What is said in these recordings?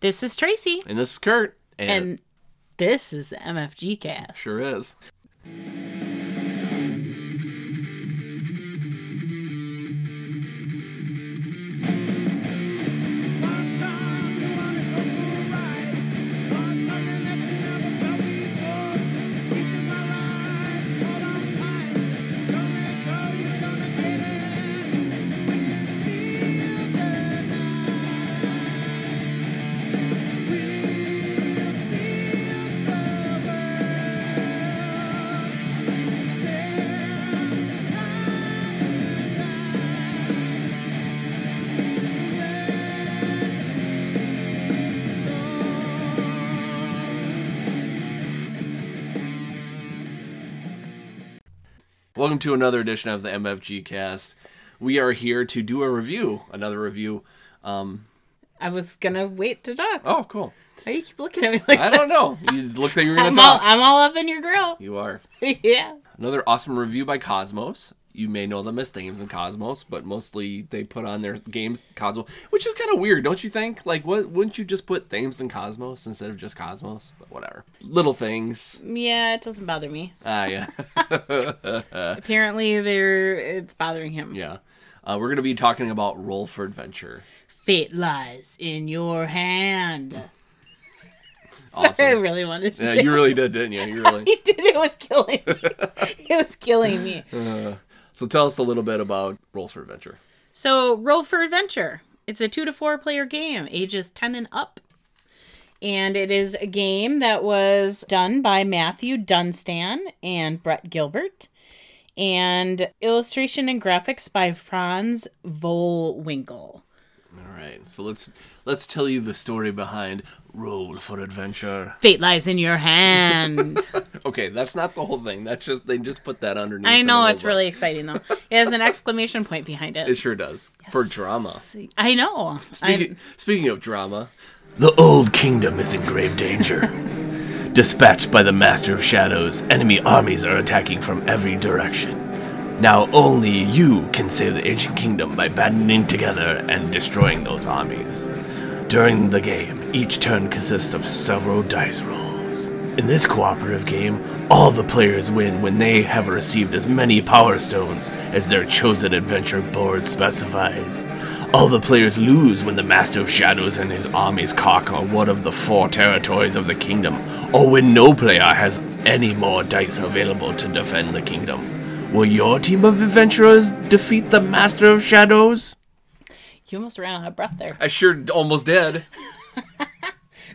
This is Tracy, And this is Kurt. And, and this is the MFG cast. sure is. Welcome to another edition of the MFG cast. We are here to do a review, another review. Um, I was gonna wait to talk. oh, cool. Why you keep looking at me like I that? don't know. You looked like you were going I'm to all, talk. I'm all up in your grill. You are. yeah. Another awesome review by Kosmos. You may know them as Thames and Kosmos, but mostly they put on their games Kosmos, which is kind of weird, don't you think? Like, what wouldn't you just put Thames and Kosmos instead of just Kosmos? But whatever. Little things. Yeah, it doesn't bother me. Ah, yeah. Apparently, they're it's bothering him. yeah. Uh, we're going to be talking about Roll for Adventure. Fate lies in your hand. Awesome. Sorry, I really wanted to Yeah, you really did, didn't you? You really. He did. It was killing me. it was killing me. So tell us a little bit about Roll for Adventure. So, Roll for Adventure. It's a two to four player game, ages 10 and up. And it is a game that was done by Matthew Dunstan and Brett Gilbert. And illustration and graphics by Franz Vohwinkel. Right. So let's let's tell you the story behind Roll for Adventure. Fate lies in your hand. Okay, that's not the whole thing. That's just they just put that underneath. I know it's really exciting though. It has an exclamation point behind it. It sure does for drama. I know. Speaking, speaking of drama, the old kingdom is in grave danger. Dispatched by the Master of Shadows, enemy armies are attacking from every direction. Now only you can save the ancient kingdom by banding together and destroying those armies. During the game, each turn consists of several dice rolls. In this cooperative game, all the players win when they have received as many power stones as their chosen adventure board specifies. All the players lose when the Master of Shadows and his armies conquer one of the four territories of the kingdom, or when no player has any more dice available to defend the kingdom. Will your team of adventurers defeat the Master of Shadows? you almost ran out of breath there. I sure almost did.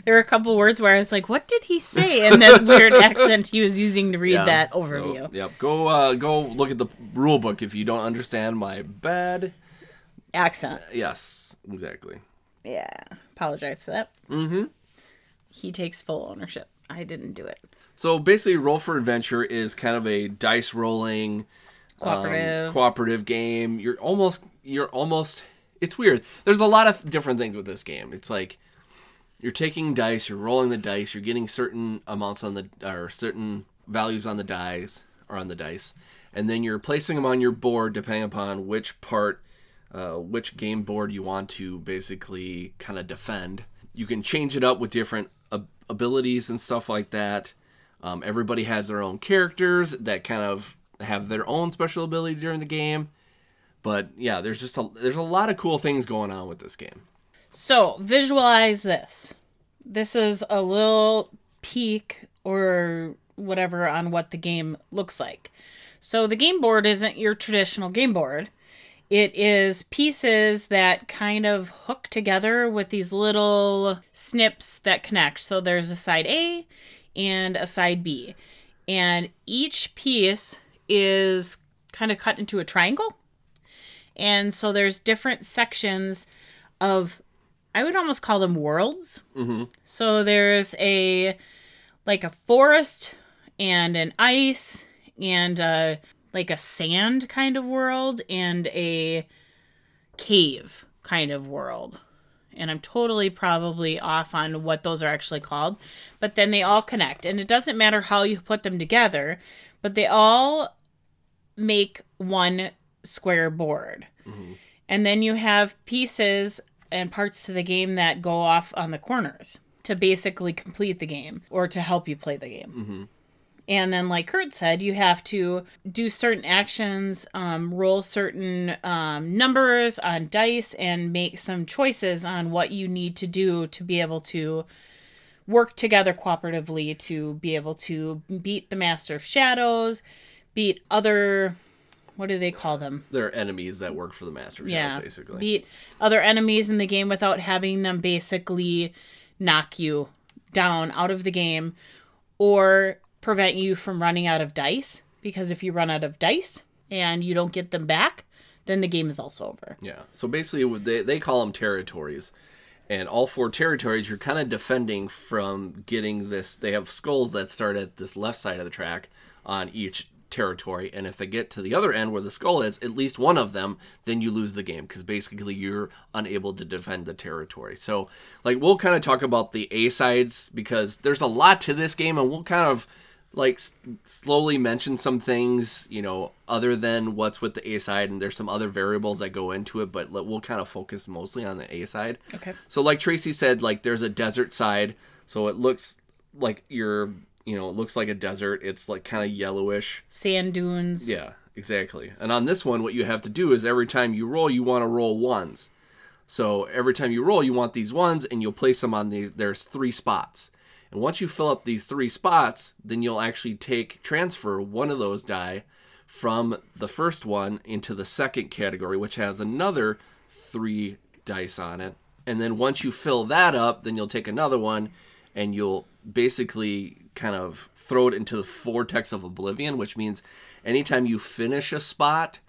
There were a couple words where I was like, "What did he say?" in that weird accent he was using to read Yeah, that so, overview. yep. Go uh, go look at the rule book if you don't understand my bad. Accent. Yes, exactly. Yeah. Apologize for that. Mm-hmm. He takes full ownership. I didn't do it. So basically, Roll for Adventure is kind of a dice rolling um, Cooperative. cooperative game. You're almost you're almost it's weird. There's a lot of different things with this game. It's like you're taking dice, you're rolling the dice, you're getting certain amounts on the or certain values on the dice or on the dice, and then you're placing them on your board depending upon which part uh, which game board you want to basically kind of defend. You can change it up with different ab- abilities and stuff like that. Um, everybody has their own characters that kind of have their own special ability during the game. But yeah, there's just a there's a lot of cool things going on with this game. So visualize this. This is a little peek or whatever on what the game looks like. So the game board isn't your traditional game board. It is pieces that kind of hook together with these little snips that connect. So there's a side A and a side B. And each piece is kind of cut into a triangle. And so there's different sections of I would almost call them worlds. Mm-hmm. So there's a like a forest and an ice and uh like a sand kind of world and a cave kind of world. And I'm totally probably off on what those are actually called, but then they all connect and it doesn't matter how you put them together, but they all make one square board. Mm-hmm. And then you have pieces and parts to the game that go off on the corners to basically complete the game or to help you play the game. Mm-hmm. And then, like Kurt said, you have to do certain actions, um, roll certain um, numbers on dice, and make some choices on what you need to do to be able to work together cooperatively to be able to beat the Master of Shadows, beat other. What do they call them? They're enemies that work for the Master of yeah, Shadows, basically. beat other enemies in the game without having them basically knock you down out of the game or prevent you from running out of dice. Because if you run out of dice and you don't get them back, then the game is also over. Yeah. So basically, they they call them territories, and all four territories you're kind of defending from getting this. They have skulls that start at this left side of the track on each territory, and if they get to the other end where the skull is, at least one of them, then you lose the game because basically you're unable to defend the territory. So, like, we'll kind of talk about the A sides because there's a lot to this game, and we'll kind of like s- slowly mention some things, you know, other than what's with the A side, and there's some other variables that go into it, but we'll kind of focus mostly on the A side. Okay. So, like Tracy said, like there's a desert side, so it looks like you're, you know, it looks like a desert. It's like kind of yellowish. Sand dunes. Yeah, exactly. And on this one, what you have to do is every time you roll, you want to roll ones. So every time you roll, you want these ones, and you'll place them on these. There's three spots, and once you fill up these three spots, then you'll actually take transfer one of those die from the first one into the second category, which has another three dice on it. And then once you fill that up, then you'll take another one, and you'll basically kind of throw it into the vortex of oblivion, which means anytime you finish a spot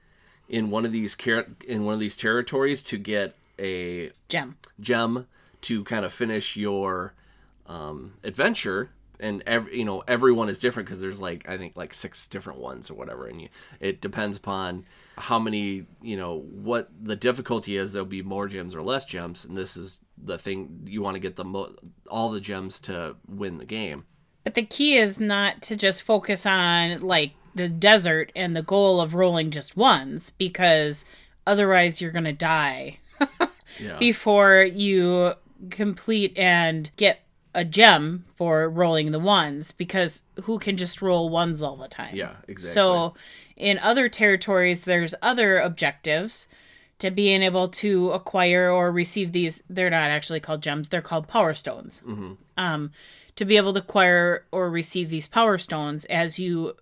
in one of these car- in one of these territories to get a Gem. gem to kind of finish your um, adventure and every you know everyone is different because there's like i think like six different ones or whatever and you, it depends upon how many you know what the difficulty is there'll be more gems or less gems and this is the thing you want to get the mo- all the gems to win the game. But the key is not to just focus on like the desert and the goal of rolling just ones because otherwise you're going to die yeah. before you complete and get a gem for rolling the ones because who can just roll ones all the time? yeah exactly So in other territories, there's other objectives to being able to acquire or receive these. They're not actually called gems; they're called power stones. Um, to be able to acquire or receive these power stones as you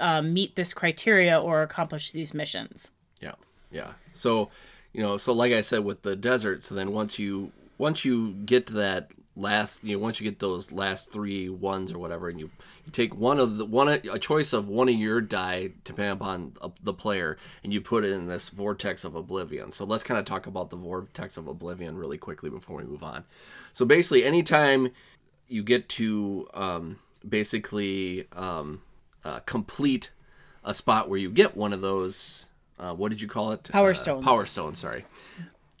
um, meet this criteria or accomplish these missions. Yeah, yeah. So, you know, so like I said with the desert, so then once you once you get to that last, you know, once you get those last three ones or whatever, and you you take one of the one a choice of one of your die depending upon the player, and you put it in this vortex of oblivion. So let's kind of talk about the vortex of oblivion really quickly before we move on. So basically, anytime you get to um, basically um, uh, complete a spot where you get one of those. Uh, what did you call it? Power Uh, stones. Power stones. Sorry.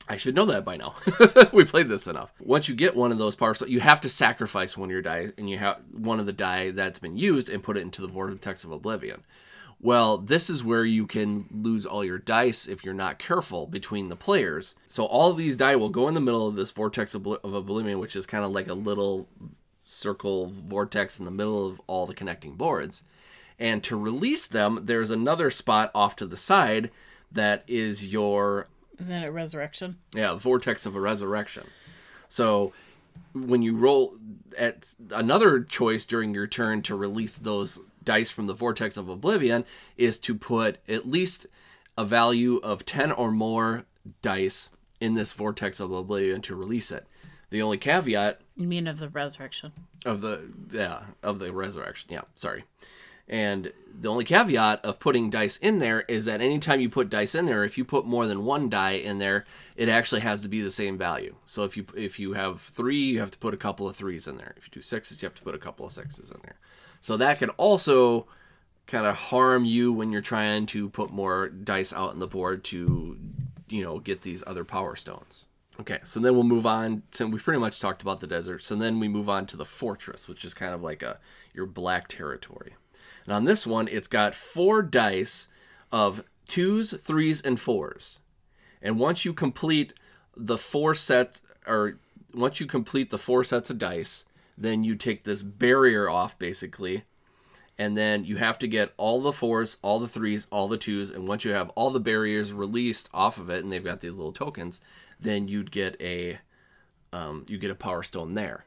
I should know that by now. we played this enough. Once you get one of those stones, you have to sacrifice one of your die, and you have one of the die that's been used and put it into the vortex of oblivion. Well, this is where you can lose all your dice if you're not careful between the players. So all these die will go in the middle of this vortex of oblivion, which is kind of like a little circle vortex in the middle of all the connecting boards. And to release them, there's another spot off to the side that is your Isn't it resurrection? yeah, vortex of a resurrection. So when you roll at another choice during your turn to release those dice from the vortex of oblivion is to put at least a value of 10 or more dice in this vortex of oblivion to release it. The only caveat You mean of the resurrection? of the yeah of the resurrection yeah sorry and the only caveat of putting dice in there is that anytime you put dice in there if you put more than one die in there it actually has to be the same value. So if you if you have three you have to put a couple of threes in there. If you do sixes you have to put a couple of sixes in there. So that can also kind of harm you when you're trying to put more dice out on the board to you know get these other power stones. Okay so then we'll move on we pretty much talked about the desert. So then we move on to the fortress which is kind of like a your black territory and on this one it's got four dice of twos threes and fours and once you complete the four sets or once you complete the four sets of dice, then you take this barrier off basically. And then you have to get all the fours, all the threes, all the twos, and once you have all the barriers released off of it, and they've got these little tokens, then you'd get a um, you get a power stone there.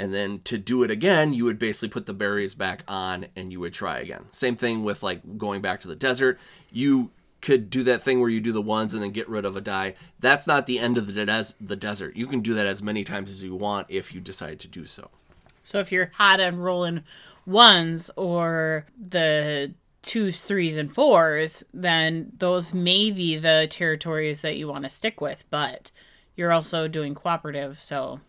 And then to do it again, you would basically put the berries back on and you would try again. Same thing with like going back to the desert. You could do that thing where you do the ones and then get rid of a die. That's not the end of the, des- the desert. You can do that as many times as you want if you decide to do so. So if you're hot on rolling ones or the twos, threes, and fours, then those may be the territories that you want to stick with. But you're also doing cooperative, so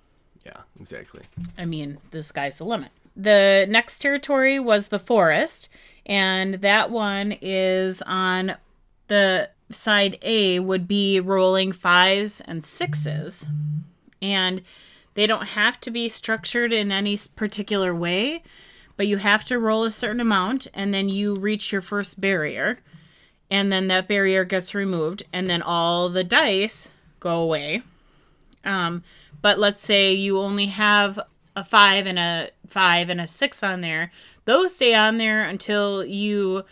Yeah, exactly. I mean, the sky's the limit. The next territory was the forest, and that one is on the side A would be rolling fives and sixes. And they don't have to be structured in any particular way, but you have to roll a certain amount and then you reach your first barrier. And then that barrier gets removed, and then all the dice go away. Um, but let's say you only have a five and a five and a six on there. Those stay on there until you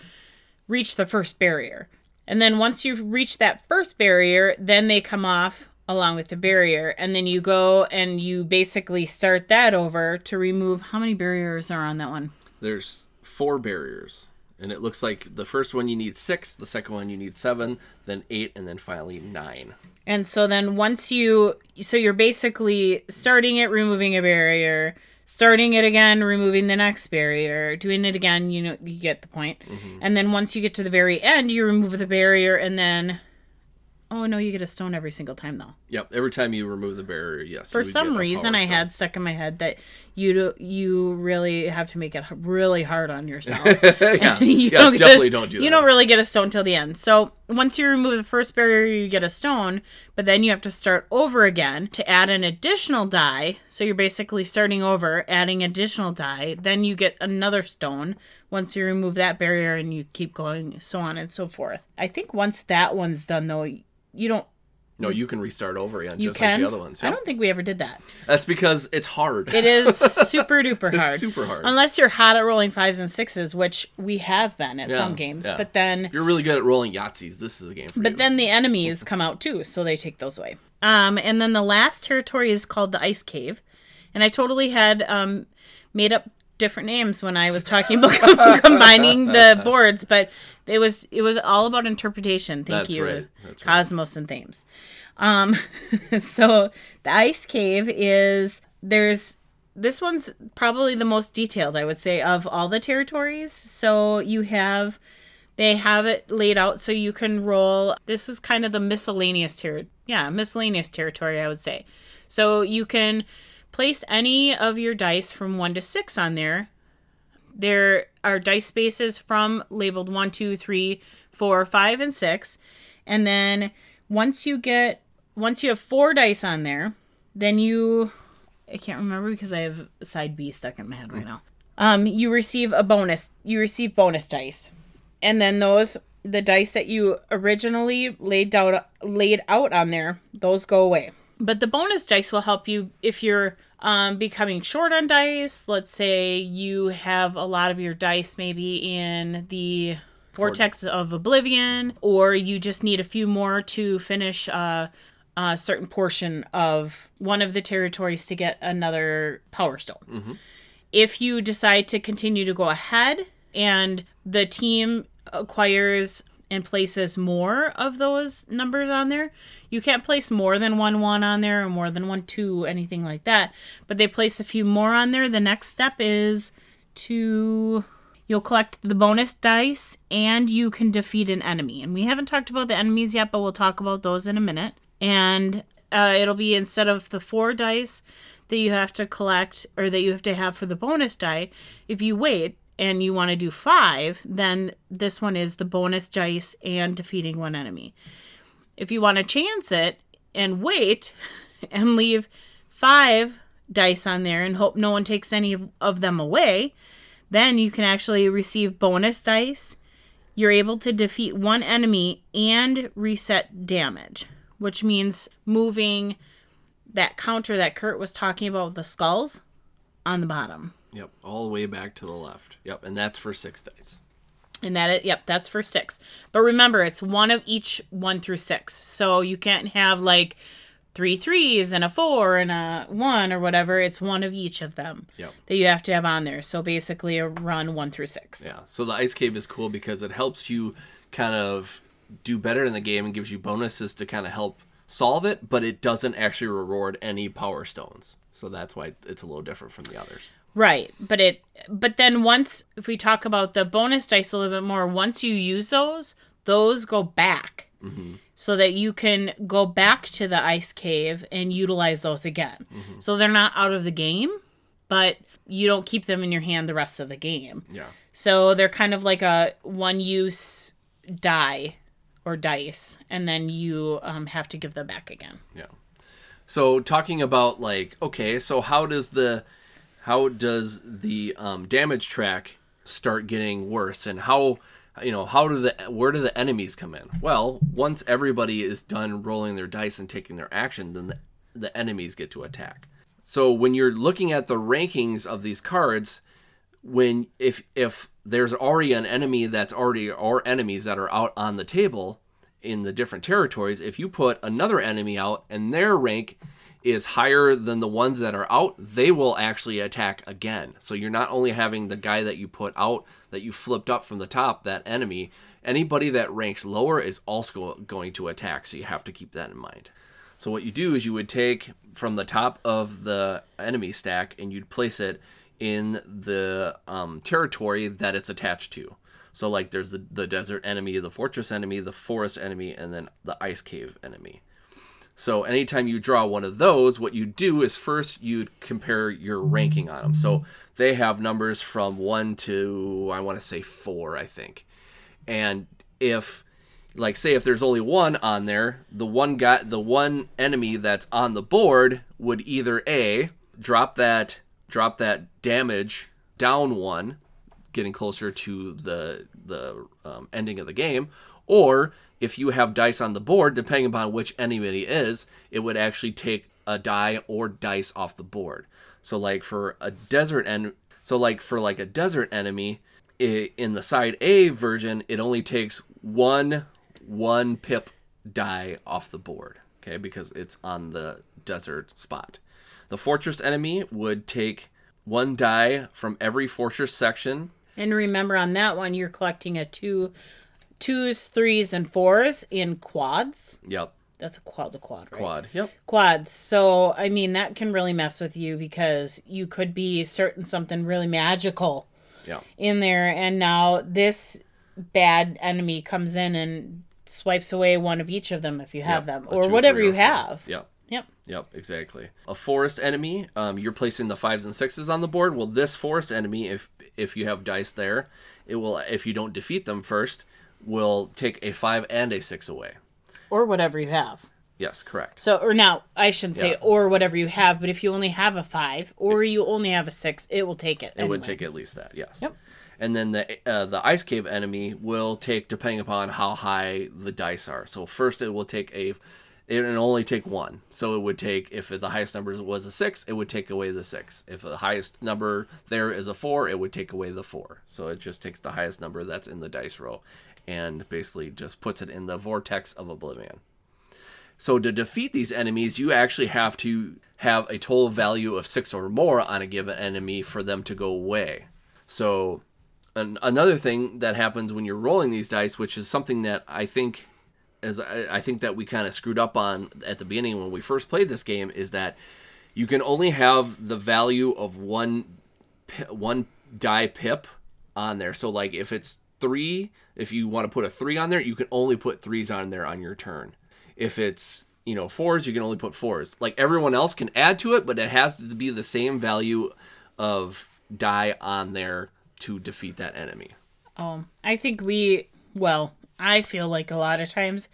reach the first barrier. And then once you reach that first barrier, then they come off along with the barrier. And then you go and you basically start that over to remove how many barriers are on that one? There's four barriers. And it looks like the first one you need six, the second one you need seven, then eight, and then finally nine. And so then once you so you're basically starting it removing a barrier, starting it again removing the next barrier, doing it again, you know you get the point. Mm-hmm. And then once you get to the very end, you remove the barrier and then Oh no, you get a stone every single time though. Yep, every time you remove the barrier, yes. For some reason, I stone. had stuck in my head that you do, you really have to make it really hard on yourself. yeah, You yeah don't definitely don't do that. You don't really get a stone till the end. So once you remove the first barrier, you get a stone, but then you have to start over again to add an additional die. So you're basically starting over, adding additional die. Then you get another stone once you remove that barrier, and you keep going, so on and so forth. I think once that one's done, though, you don't. No, you can restart over again, You just can. like the other ones. I don't think we ever did that. That's because it's hard. It is super duper hard. super hard. Unless you're hot at rolling fives and sixes, which we have been at Yeah, some games. yeah. But then If you're really good at rolling Yahtzees, this is the game for But you. then the enemies come out too, so they take those away. Um, and then the last territory is called the Ice Cave, and I totally had um, made up different names when I was talking about combining the boards, but it was it was all about interpretation. Thank That's you, right. That's right. Kosmos and Thames. Um, so the Ice Cave is there's this one's probably the most detailed, I would say, of all the territories. So you have they have it laid out so you can roll. This is kind of the miscellaneous ter- yeah, miscellaneous territory, I would say. So you can place any of your dice from 1 to 6 on there. There are dice spaces from labeled 1, 2, 3, 4, 5 and 6. And then once you get once you have 4 dice on there, then you I can't remember because I have side B stuck in my head right now. Um, you receive a bonus. You receive bonus dice, and then those the dice that you originally laid out laid out on there, those go away. But the bonus dice will help you if you're um, becoming short on dice. Let's say you have a lot of your dice maybe in the vortex of oblivion, or you just need a few more to finish. Uh, a certain portion of one of the territories to get another power stone. If you decide to continue to go ahead and the team acquires and places more of those numbers on there, you can't place more than one one on there or more than one two, anything like that. But they place a few more on there. The next step is to You'll collect the bonus dice and you can defeat an enemy. And we haven't talked about the enemies yet, but we'll talk about those in a minute. And uh, it'll be instead of the four dice that you have to collect or that you have to have for the bonus die, if you wait and you want to do five, then this one is the bonus dice and defeating one enemy. If you want to chance it and wait and leave five dice on there and hope no one takes any of- them away, then you can actually receive bonus dice. You're able to defeat one enemy and reset damage, which means moving that counter that Kurt was talking about with the skulls on the bottom. Yep, all the way back to the left. Yep, and that's for six dice. And that it, yep, that's for six. But remember, it's one of each one through six. So you can't have like three threes and a four and a one or whatever. It's one of each of them Yep. that you have to have on there. So basically, a run one through six. Yeah, so the ice cave is cool because it helps you kind of do better in the game and gives you bonuses to kind of help solve it, but it doesn't actually reward any power stones. So that's why it's a little different from the others. Right, but it but then once if we talk about the bonus dice a little bit more, once you use those, those go back. So that you can go back to the ice cave and utilize those again. So they're not out of the game, but you don't keep them in your hand the rest of the game. Yeah. So they're kind of like a one use die or dice, and then you um, have to give them back again. Yeah. So talking about like, okay, so how does the how does the um, damage track start getting worse, and how you know how do the where do the enemies come in? Well, once everybody is done rolling their dice and taking their action, then the, the enemies get to attack. So when you're looking at the rankings of these cards, when if if there's already an enemy that's already or enemies that are out on the table in the different territories, if you put another enemy out and their rank is higher than the ones that are out, they will actually attack again. So you're not only having the guy that you put out that you flipped up from the top, that enemy, anybody that ranks lower is also going to attack. So you have to keep that in mind. So what you do is you would take from the top of the enemy stack and you'd place it in the um, territory that it's attached to. So like there's the, the desert enemy, the fortress enemy, the forest enemy, and then the ice cave enemy. So anytime you draw one of those, what you do is first you'd compare your ranking on them. So they have numbers from one to I want to say four, I think. And if like say if there's only one on there, the one guy the one enemy that's on the board would either A drop that drop that damage down one, getting closer to the the um, ending of the game, or if you have dice on the board, depending upon which enemy it is, it would actually take a die or dice off the board. So like for a desert en- so like for like a desert enemy i- in the side A version, it only takes one one pip die off the board, okay, because it's on the desert spot. The fortress enemy would take one die from every fortress section And remember on that one, you're collecting a two, twos, threes, and fours in quads. Yep. That's a quad to quad, right? Quad. Yep. Quads. So I mean that can really mess with you because you could be certain something really magical Yeah. in there, and now this bad enemy comes in and swipes away one of each of them if you have Yep. them, or two, whatever three, you four. have. Yep. Yep. Yep, exactly. A forest enemy, um, you're placing the fives and sixes on the board. Well, this forest enemy, if if you have dice there, it will. If you don't defeat them first, will take a five and a six away. Or whatever you have. Yes, correct. So, or now I shouldn't say Yeah. or whatever you have, but if you only have a five or you only have a six, it will take it. It would take at least that. Yes. Yep. And then the uh, the ice cave enemy will take depending upon how high the dice are. So first it will take a it will only take one. So it would take if the highest number was a six, it would take away the six. If the highest number there is a four, it would take away the four. So it just takes the highest number that's in the dice row, and basically just puts it in the vortex of oblivion. So to defeat these enemies, you actually have to have a total value of six or more on a given enemy for them to go away. So an, another thing that happens when you're rolling these dice, which is something that I think as I, I think that we kind of screwed up on at the beginning when we first played this game, is that you can only have the value of one one die pip on there. So like if it's three, if you want to put a three on there, you can only put threes on there on your turn. If it's you know fours, you can only put fours. Like everyone else can add to it, but it has to be the same value of die on there to defeat that enemy. Um, I think we, well, I feel like a lot of times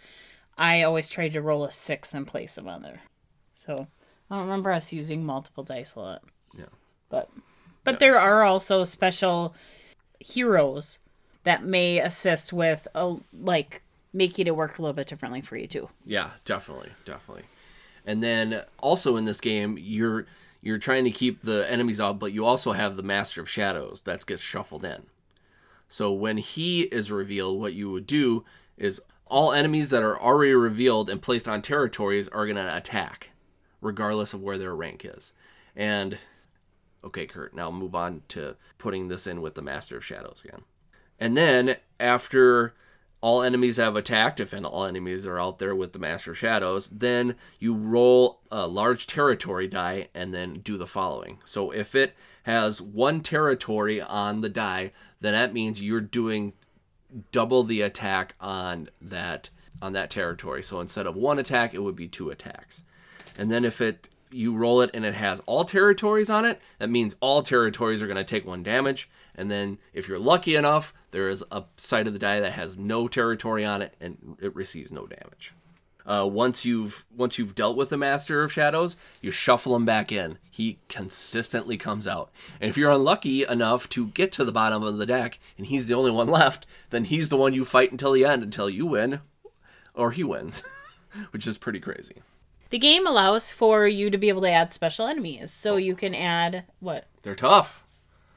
I always try to roll a six and place them on there. So I don't remember us using multiple dice a lot. Yeah. But but there are also special heroes that may assist with a, like making it work a little bit differently for you too. Yeah, definitely, definitely. And then also in this game, you're you're trying to keep the enemies out, but you also have the Master of Shadows that gets shuffled in. So when he is revealed, what you would do is all enemies that are already revealed and placed on territories are going to attack, regardless of where their rank is. And okay, Kurt, now move on to putting this in with the Master of Shadows again. And then after all enemies have attacked, if all enemies are out there with the Master Shadows, then you roll a large territory die and then do the following. So if it has one territory on the die, then that means you're doing double the attack on that on that territory. So instead of one attack, it would be two attacks. And then if it you roll it and it has all territories on it, that means all territories are going to take one damage. And then if you're lucky enough, there is a side of the die that has no territory on it and it receives no damage. Uh, once you've once you've dealt with the Master of Shadows, you shuffle him back in. He consistently comes out, and if you're unlucky enough to get to the bottom of the deck and he's the only one left, then he's the one you fight until the end until you win, or he wins, which is pretty crazy. The game allows for you to be able to add special enemies. So you can add what? They're tough.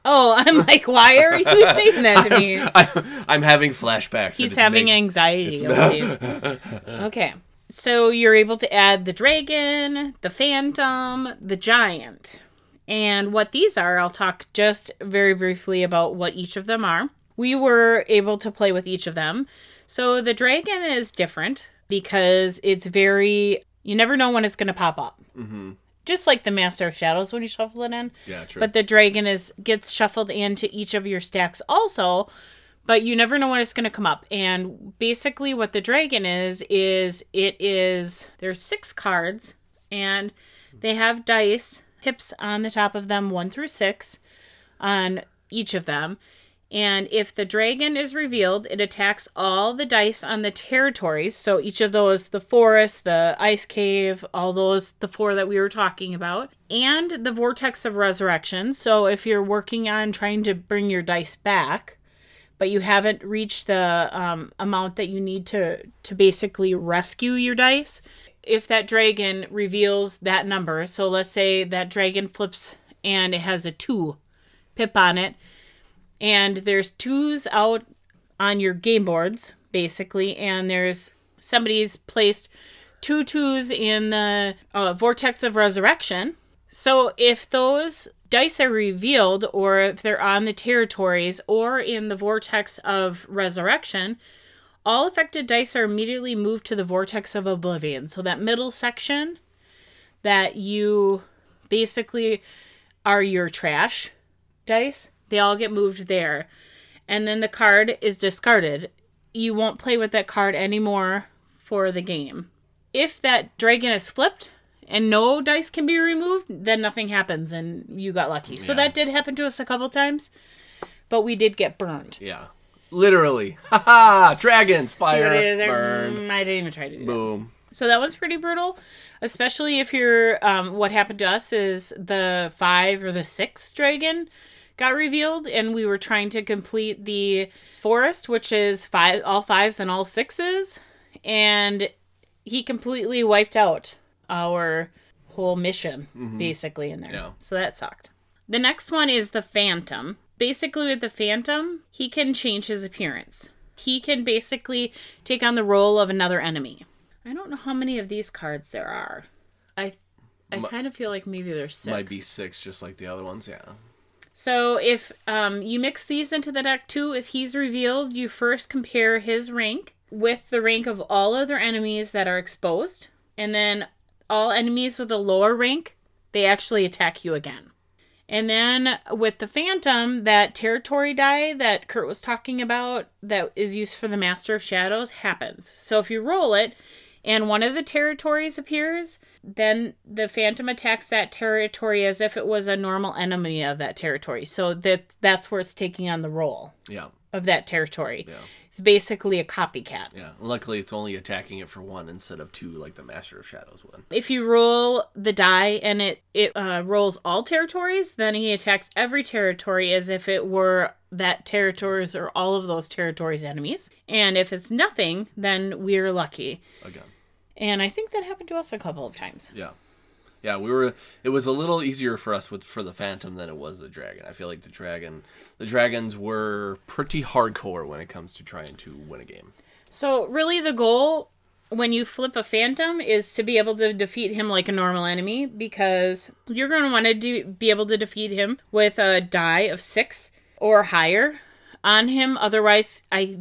Oh, I'm like, why are you saying that to me? I, I'm having flashbacks. He's having big. anxiety. okay. okay. So you're able to add the dragon, the phantom, the giant. And what these are, I'll talk just very briefly about what each of them are. We were able to play with each of them. So the dragon is different because it's very, you never know when it's going to pop up. Mm-hmm. Just like the Master of Shadows when you shuffle it in. Yeah, true. But the dragon is gets shuffled into each of your stacks also, but you never know when it's going to come up. And basically what the dragon is is it is there's six cards and they have dice pips on the top of them 1 through 6 on each of them. And if the dragon is revealed, it attacks all the dice on the territories. So each of those, the forest, the ice cave, all those, the four that we were talking about, and the vortex of resurrection. So if you're working on trying to bring your dice back, but you haven't reached the um, amount that you need to to basically rescue your dice, if that dragon reveals that number, so let's say that dragon flips and it has a two pip on it and there's twos out on your game boards basically. And there's somebody's placed two twos in the uh, vortex of resurrection. So if those dice are revealed or if they're on the territories or in the vortex of resurrection all affected dice are immediately moved to the vortex of oblivion. So that middle section that you basically are your trash dice they all get moved there. And then the card is discarded. You won't play with that card anymore for the game. If that dragon is flipped and no dice can be removed, then nothing happens and you got lucky. So that did happen to us a couple times, but we did get burned. yeah, literally. Haha! Dragons, See fire, what it is there? burn, Mm, I didn't even try to do that. boom. So that was pretty brutal, especially if you're. Um, what happened to us is the five or the six dragon got revealed, and we were trying to complete the forest, which is five, all fives and all sixes, and he completely wiped out our whole mission mm-hmm. basically in there. Yeah. So that sucked. The next one is the Phantom. Basically, with the Phantom, he can change his appearance. He can basically take on the role of another enemy. I don't know how many of these cards there are. I I kind of feel like maybe there's six. Might be six, just like the other ones. Yeah. So if um, you mix these into the deck too, if he's revealed, you first compare his rank with the rank of all other enemies that are exposed, and then all enemies with a lower rank, they actually attack you again. And then with the Phantom, that territory die that Kurt was talking about that is used for the Master of Shadows happens. So if you roll it and one of the territories appears, then the Phantom attacks that territory as if it was a normal enemy of that territory. So that that's where it's taking on the role. Yeah. of that territory. Yeah. It's basically a copycat. Yeah. Luckily, it's only attacking it for one instead of two, like the Master of Shadows one. If you roll the die and it it uh, rolls all territories, then he attacks every territory as if it were that territories or all of those territories' enemies. And if it's nothing, then we're lucky. Again. And I think that happened to us a couple of times. Yeah. Yeah, we were. It was a little easier for us with for the Phantom than it was the Dragon. I feel like the Dragon, the Dragons were pretty hardcore when it comes to trying to win a game. So really, the goal when you flip a phantom is to be able to defeat him like a normal enemy because you're going to want to do, be able to defeat him with a die of six or higher on him. Otherwise, I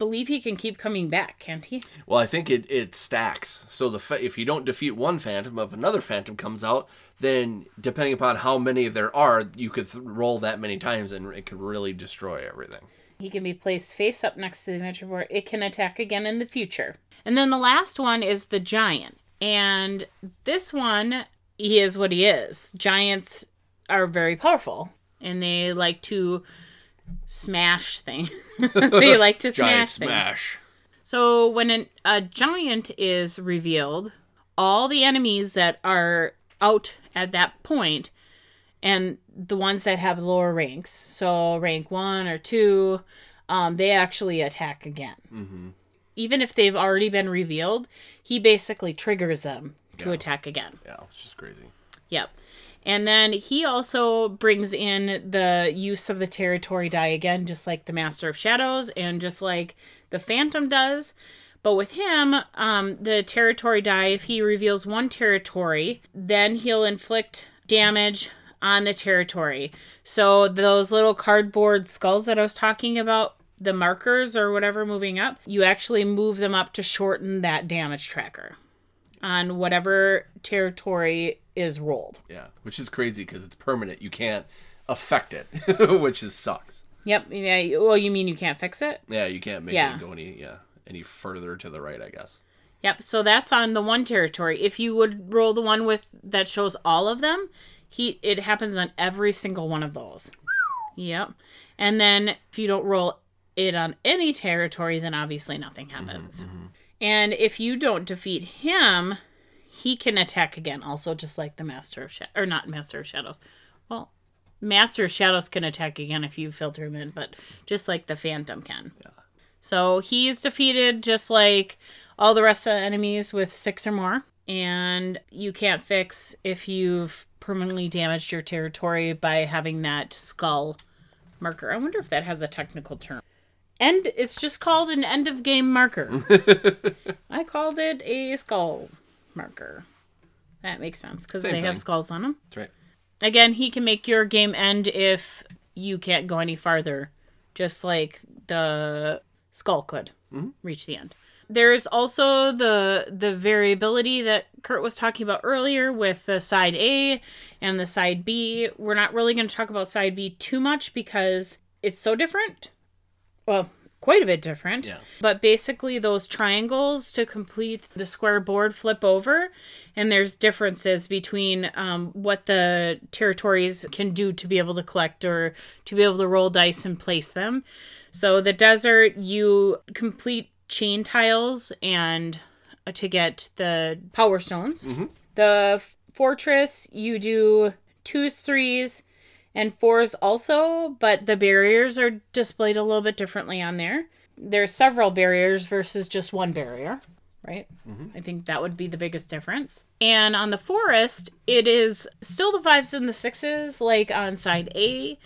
believe he can keep coming back, can't he? Well, I think it, it stacks. So the fa- if you don't defeat one Phantom, if another Phantom comes out, then depending upon how many there are, you could th- roll that many times and it could really destroy everything. He can be placed face up next to the adventure board. It can attack again in the future. And then the last one is the giant. And this one, he is what he is. Giants are very powerful and they like to smash thing. they like to smash smash. So when an, a giant is revealed, all the enemies that are out at that point, and the ones that have lower ranks, so rank one or two, um, they actually attack again. Even if they've already been revealed, he basically triggers them to Yeah. attack again. Yeah, it's just crazy. Yep. And then he also brings in the use of the territory die again, just like the Master of Shadows and just like the Phantom does. But with him, um, the territory die, if he reveals one territory, then he'll inflict damage on the territory. So those little cardboard skulls that I was talking about, the markers or whatever moving up, you actually move them up to shorten that damage tracker on whatever territory is rolled. Yeah, which is crazy because it's permanent. You can't affect it, which is sucks. Yep. Yeah. Well, you mean you can't fix it? Yeah, you can't make Yeah. it go any yeah any further to the right. I guess. Yep. So that's on the one territory. If you would roll the one with that shows all of them, he it happens on every single one of those. Yep. And then if you don't roll it on any territory, then obviously nothing happens. Mm-hmm, mm-hmm. And if you don't defeat him, he can attack again, also just like the Master of Shadows, or not Master of Shadows. Well, Master of Shadows can attack again if you filter him in, but just like the Phantom can. Yeah. So he's defeated just like all the rest of the enemies with six or more. And you can't fix if you've permanently damaged your territory by having that skull marker. I wonder if that has a technical term. End it's just called an end of game marker. I called it a skull marker. That makes sense because they have skulls on them. That's right. Again, he can make your game end if you can't go any farther, just like the skull could mm-hmm. reach the end. There's also the the variability that Kurt was talking about earlier with the side A and the side B. We're not really going to talk about side B too much because it's so different. Well, quite a bit different. Yeah. But basically, those triangles to complete the square board flip over, and there's differences between um, what the territories can do to be able to collect or to be able to roll dice and place them. So the desert, you complete chain tiles and uh, to get the power stones. The f- fortress, you do twos, threes, and fours also, but the barriers are displayed a little bit differently on there. There's several barriers versus just one barrier, right? Mm-hmm. I think that would be the biggest difference. And on the forest, it is still the fives and the sixes, like on side A,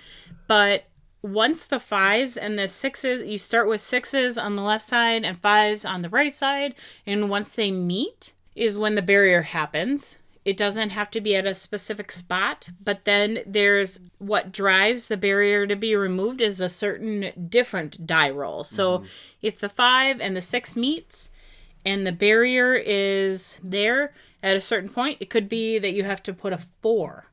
but once the fives and the sixes, you start with sixes on the left side and fives on the right side, and once they meet is when the barrier happens. It doesn't have to be at a specific spot, but then there's what drives the barrier to be removed is a certain different die roll. So if the five and the six meets, and the barrier is there at a certain point, it could be that you have to put a 4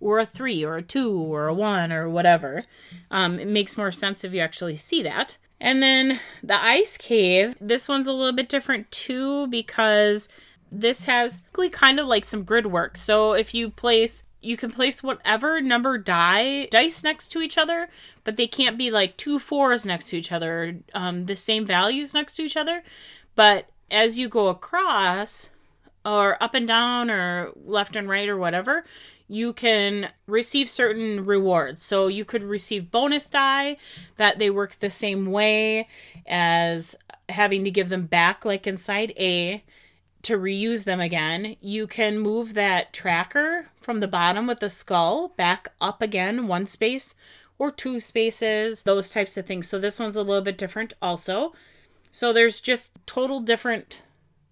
or a three or a two or a one or whatever. Um, it makes more sense if you actually see that. And then the ice cave, this one's a little bit different too because this has kind of like some grid work. So if you place you can place whatever number die dice next to each other, but they can't be like two fours next to each other, um, the same values next to each other. But as you go across, or up and down, or left and right, or whatever, you can receive certain rewards. So you could receive bonus die that they work the same way as having to give them back, like inside A to reuse them again, you can move that tracker from the bottom with the skull back up again one space or two spaces, those types of things. So this one's a little bit different also. So there's just total different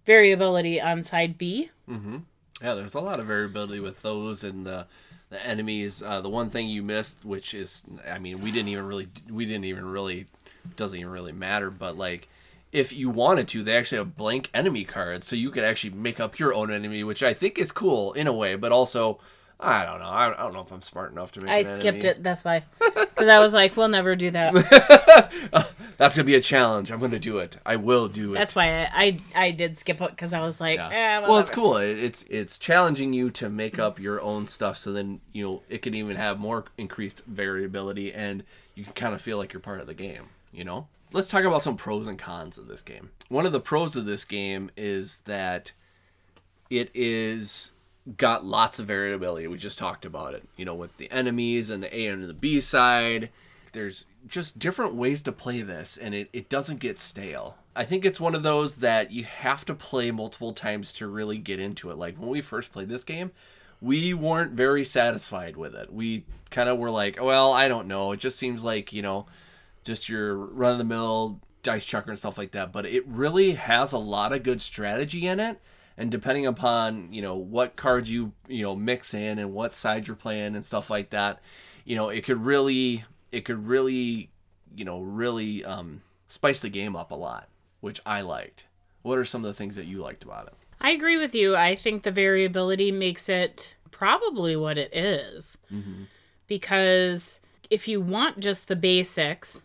variability on side B. Mm-hmm. Yeah, there's a lot of variability with those and the the enemies. Uh, the one thing you missed, which is, I mean, we didn't even really, we didn't even really, doesn't even really matter. But like, if you wanted to, they actually have blank enemy cards, so you could actually make up your own enemy, which I think is cool in a way. But also, I don't know. I, don't know if I'm smart enough to make. I skipped enemy. it, that's why. Because I was like, we'll never do that. That's gonna be a challenge. I'm gonna do it. I will do it. That's why I I, I did skip it because I was like, Yeah. eh, well, it's cool. It's it's challenging you to make up your own stuff, so then you know it can even have more increased variability, and you can kind of feel like you're part of the game. You know. Let's talk about some pros and cons of this game. One of the pros of this game is that it is got lots of variability. We just talked about it. You know, with the enemies and the A and the B side. There's just different ways to play this, and it, it doesn't get stale. I think it's one of those that you have to play multiple times to really get into it. Like when we first played this game, we weren't very satisfied with it. We kind of were like, well, I don't know. It just seems like, you know, just your run of the mill dice chucker and stuff like that. But it really has a lot of good strategy in it. And depending upon, you know, what cards you, you know, mix in and what side you're playing and stuff like that, you know, it could really it could really, you know, really um spice the game up a lot, which I liked. What are some of the things that you liked about it? I agree with you. I think the variability makes it probably what it is. Because if you want just the basics,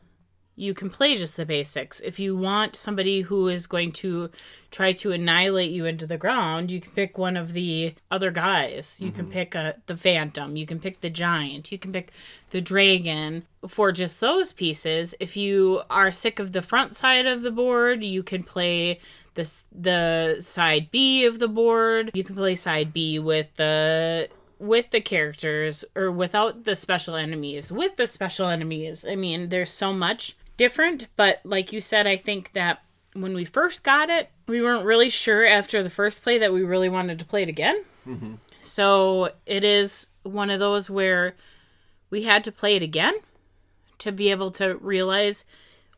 you can play just the basics. If you want somebody who is going to try to annihilate you into the ground, you can pick one of the other guys. You can mm-hmm. pick a, the Phantom, you can pick the Giant, you can pick the Dragon for just those pieces. If you are sick of the front side of the board, you can play the the side B of the board. You can play side B with the with the characters or without the special enemies. With the special enemies, I mean, there's so much different. But like you said, I think that when we first got it, we weren't really sure after the first play that we really wanted to play it again. Mm-hmm. So it is one of those where we had to play it again to be able to realize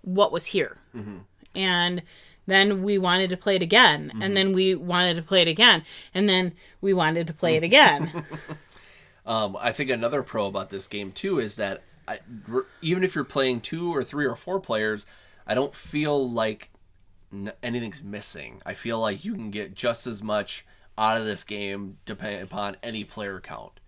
what was here. Mm-hmm. And mm-hmm. then we wanted to play it again. And then we wanted to play it again. And then we wanted to play it again. Um, I think another pro about this game too is that I, even if you're playing two or three or four players, I don't feel like anything's missing. I feel like you can get just as much out of this game depending upon any player count.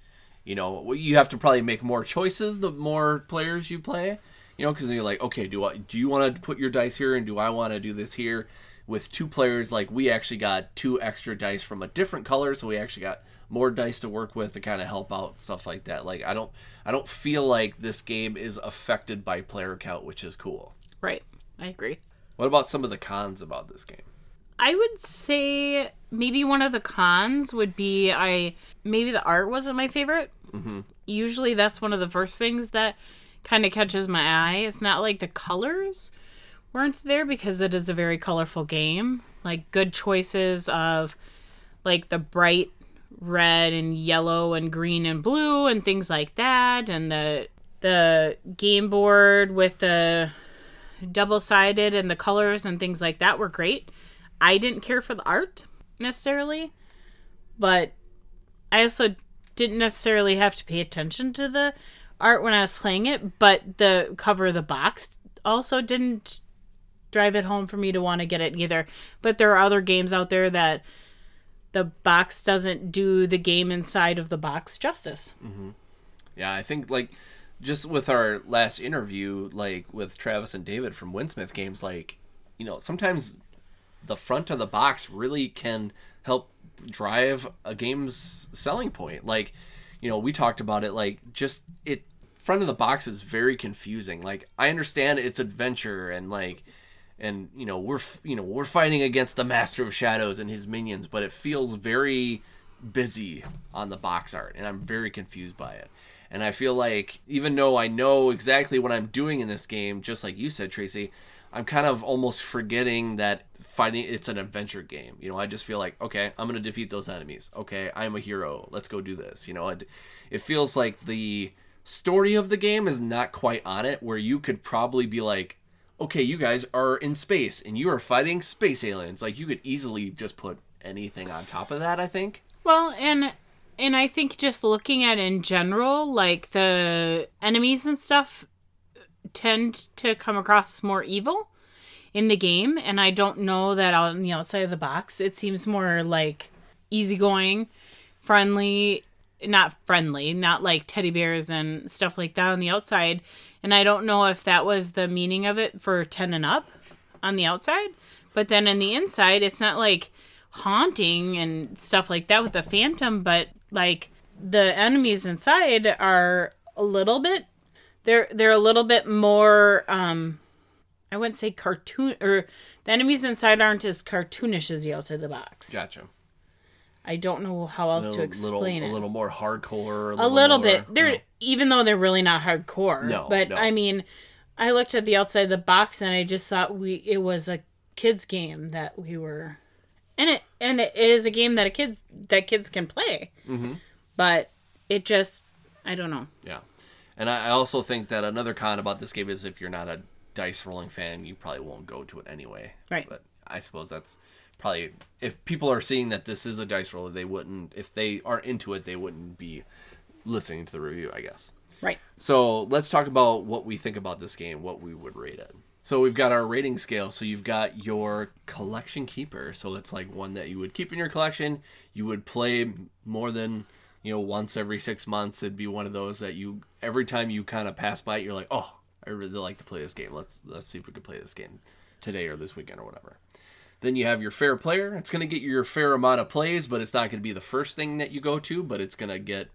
You know, you have to probably make more choices the more players you play. You know, because you're like, okay, do I do you want to put your dice here, and do I want to do this here? With two players, like we actually got two extra dice from a different color, so we actually got more dice to work with to kind of help out stuff like that. Like I don't, I don't feel like this game is affected by player count, which is cool. right. I agree. What about some of the cons about this game? I would say maybe one of the cons would be I maybe the art wasn't my favorite. Mm-hmm. Usually that's one of the first things that kind of catches my eye. It's not like the colors weren't there because it is a very colorful game. Like good choices of like the bright red and yellow and green and blue and things like that and the the game board with the double sided and the colors and things like that were great. I didn't care for the art necessarily, but I also didn't necessarily have to pay attention to the art when I was playing it, but the cover of the box also didn't drive it home for me to want to get it either. But there are other games out there that the box doesn't do the game inside of the box justice. Mm-hmm. Yeah, I think like just with our last interview, like with Travis and David from Winsmith Games, like you know sometimes the front of the box really can help drive a game's selling point. Like you know, we talked about it like just it front of the box is very confusing. Like I understand it's adventure and like and you know we're you know we're fighting against the master of shadows and his minions but it feels very busy on the box art and i'm very confused by it. And i feel like even though i know exactly what i'm doing in this game just like you said tracy i'm kind of almost forgetting that fighting it's an adventure game. You know i just feel like okay i'm gonna defeat those enemies. Okay i'm a hero. Let's go do this you know? It, it feels like the story of the game is not quite on it where you could probably be like okay, you guys are in space and you are fighting space aliens. Like you could easily just put anything on top of that, I think. Well, and and I think just looking at in general, like the enemies and stuff tend to come across more evil in the game, and I don't know that on the outside of the box it seems more like easygoing, friendly, not friendly, not like teddy bears and stuff like that on the outside. And I don't know if that was the meaning of it for 10 and up on the outside, but then in the inside it's not like haunting and stuff like that with the phantom, but like the enemies inside are a little bit they're they're a little bit more um I wouldn't say cartoon or the enemies inside aren't as cartoonish as the outside the box. Gotcha. I don't know how else A to explain little, it. a little more hardcore. a little more, bit. They're you know. Even though they're really not hardcore. No, but no. I mean, I looked at the outside of the box and I just thought we it was a kids game that we were, and it and it is a game that a kids that kids can play. Mm-hmm. But it just I don't know. Yeah. And I I also think that another con about this game is if you're not a dice rolling fan, you probably won't go to it anyway. Right. But I suppose that's probably if people are seeing that this is a dice roller, they wouldn't if they aren't into it, they wouldn't be listening to the review, I guess. Right. So let's talk about what we think about this game, what we would rate it. So we've got our rating scale. So you've got your collection keeper. So it's like one that you would keep in your collection. You would play more than you know once every six months. It'd be one of those that you every time you kind of pass by it, you're like, oh, I really like to play this game. Let's let's see if we can play this game today or this weekend or whatever. Then you have your fair player. It's going to get you your fair amount of plays, but it's not going to be the first thing that you go to, but it's going to get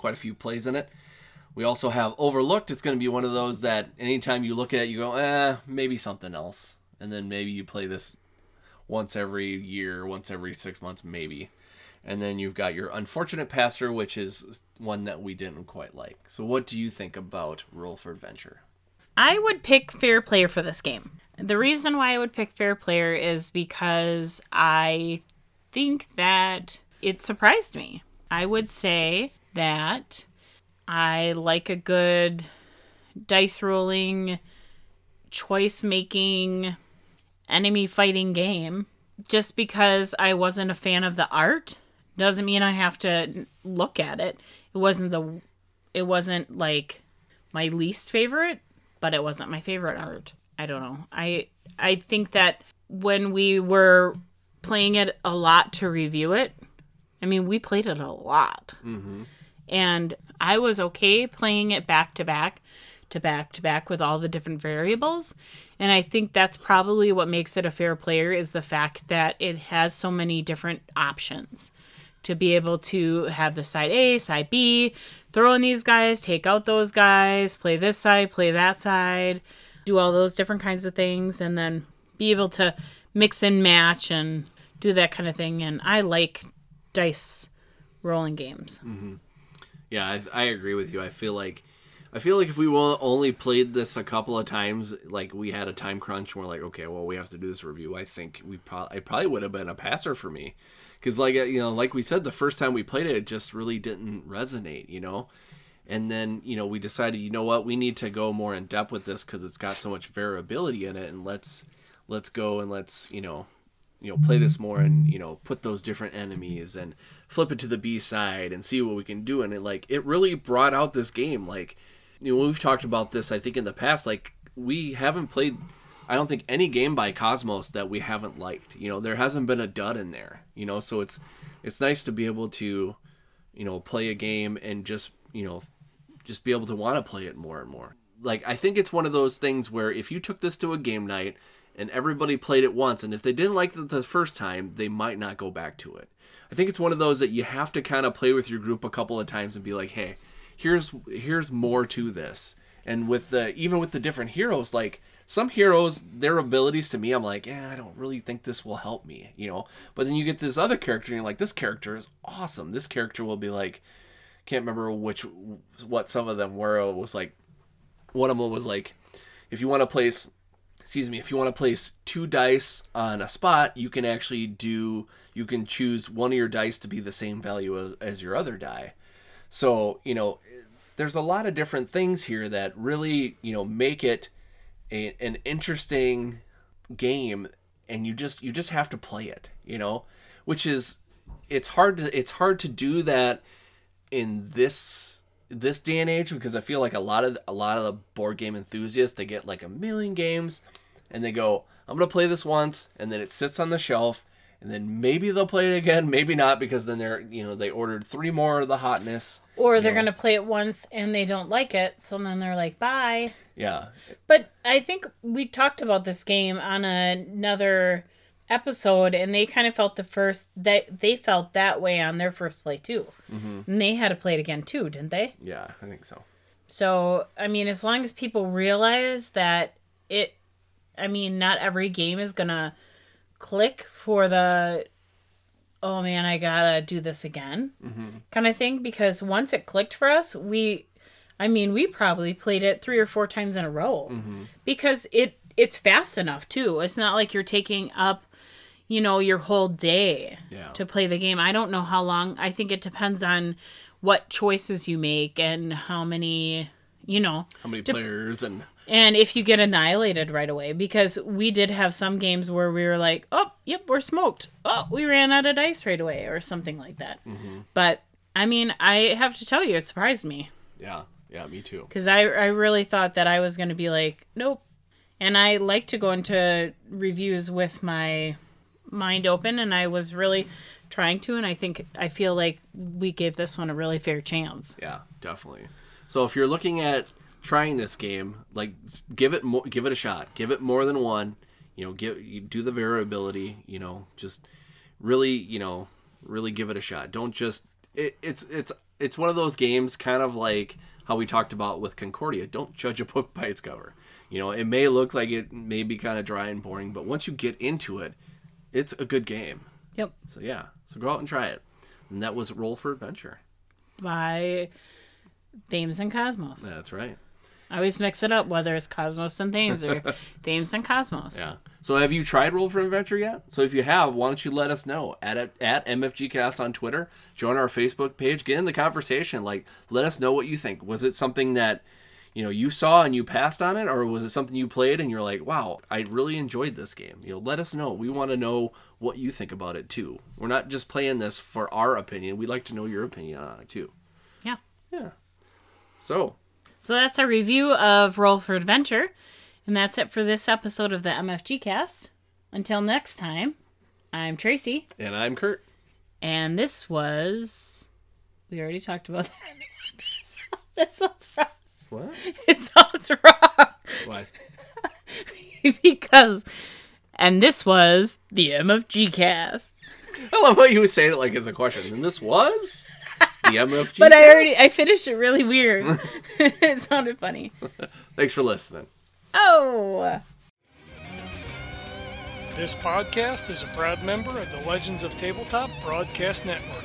quite a few plays in it. We also have overlooked. It's going to be one of those that anytime you look at it, you go, eh, maybe something else. And then maybe you play this once every year, once every six months, maybe. And then you've got your unfortunate passer, which is one that we didn't quite like. So, what do you think about Roll for Adventure? I would pick Fair Player for this game. The reason why I would pick Fair Player is because I think that it surprised me. I would say that I like a good dice rolling, choice making, enemy fighting game. Just because I wasn't a fan of the art doesn't mean I have to look at it. It wasn't the it wasn't like my least favorite, but it wasn't my favorite art. I don't know. I I think that when we were playing it a lot to review it, I mean, we played it a lot. Mm-hmm. And I was okay playing it back to back to back to back with all the different variables. And I think that's probably what makes it a fair player is the fact that it has so many different options to be able to have the side A, side B, throw in these guys, take out those guys, play this side, play that side, do all those different kinds of things, and then be able to mix and match and do that kind of thing. And I like dice rolling games. Mm-hmm. Yeah, I, I agree with you. I feel like I feel like if we only played this a couple of times, like we had a time crunch, and we're like, okay, well, we have to do this review. I think we probably, it probably would have been a passer for me, because like uh, you know, like we said, the first time we played it, it just really didn't resonate, you know. And then you know, we decided, you know what, we need to go more in depth with this because it's got so much variability in it, and let's let's go and let's you know you know play this more and you know put those different enemies and flip it to the b side and see what we can do. And it like it really brought out this game. Like you know we've talked about this i think in the past. Like we haven't played i don't think any game by Kosmos that we haven't liked. You know there hasn't been a dud in there you know? So it's it's nice to be able to you know play a game and just you know just be able to want to play it more and more. Like I think it's one of those things where if you took this to a game night and everybody played it once and if they didn't like it the first time, they might not go back to it. I think it's one of those that you have to kind of play with your group a couple of times and be like, hey, here's here's more to this. And with the even with the different heroes, like some heroes, their abilities to me, I'm like, yeah, I don't really think this will help me, you know. But then you get this other character, and you're like, this character is awesome. This character will be like, can't remember which what some of them were. It was like one of them was like, if you want to place, excuse me, if you want to place two dice on a spot, you can actually do, you can choose one of your dice to be the same value as, as your other die. So you know, there's a lot of different things here that really you know make it a, an interesting game and you just you just have to play it you know which is it's hard to it's hard to do that in this this day and age because I feel like a lot of a lot of the board game enthusiasts they get like a million games and they go I'm gonna play this once and then it sits on the shelf and then maybe they'll play it again maybe not because then they're you know they ordered three more of the hotness Or they're know. going to play it once and they don't like it, so then they're like, bye. yeah But I think we talked about this game on another episode, and they kind of felt the first that they felt that way on their first play too, mm-hmm. and they had to play it again too, didn't they? yeah I think so So I mean, as long as people realize that it, I mean, not every game is gonna click for the, oh man, I gotta do this again, mm-hmm. kind of thing. Because once it clicked for us, we, I mean, we probably played it three or four times in a row mm-hmm. because it it's fast enough too. It's not like you're taking up, you know, your whole day Yeah. to play the game. I don't know how long. I think it depends on what choices you make and how many, you know, how many players and and if you get annihilated right away because we did have some games where we were like, "Oh, yep, we're smoked. Oh, we ran out of dice right away" or something like that. Mm-hmm. But I mean, I have to tell you it surprised me yeah yeah me too because I, I really thought that I was going to be like, nope. And I like to go into reviews with my mind open, and I was really trying to. And I think I feel like we gave this one a really fair chance. Yeah, definitely. So if you're looking at trying this game, like give it more, give it a shot. Give it more than one. You know, give you do the variability. You know, just really, you know, really give it a shot. Don't just it, it's it's it's one of those games, kind of like how we talked about with Concordia. Don't judge a book by its cover. You know, it may look like it may be kind of dry and boring, but once you get into it, it's a good game. Yep. So yeah, so go out and try it. And that was Roll for Adventure. By Thames and Kosmos. That's right. I always mix it up whether it's Kosmos and Thames or Thames and Kosmos. Yeah. So have you tried Roll for Adventure yet? So if you have, why don't you let us know at at MFGcast on Twitter, join our Facebook page, get in the conversation. Like, let us know what you think. Was it something that you know you saw and you passed on it, or was it something you played and you're like, wow, I really enjoyed this game? You know, let us know. We want to know what you think about it too. We're not just playing this for our opinion. We'd like to know your opinion on it too. Yeah. Yeah. So So that's our review of Roll for Adventure. And that's it for this episode of the MFG cast. Until next time, I'm Tracy. and I'm Kurt. And this was. We already talked about that. that sounds wrong. What? It sounds wrong. Why? because. And this was the MFG cast. I love how you were saying it like it's a question. And this was the MFG. But I already. I finished it really weird. it sounded funny. Thanks for listening. Oh. This podcast is a proud member of the Legends of Tabletop Broadcast Network.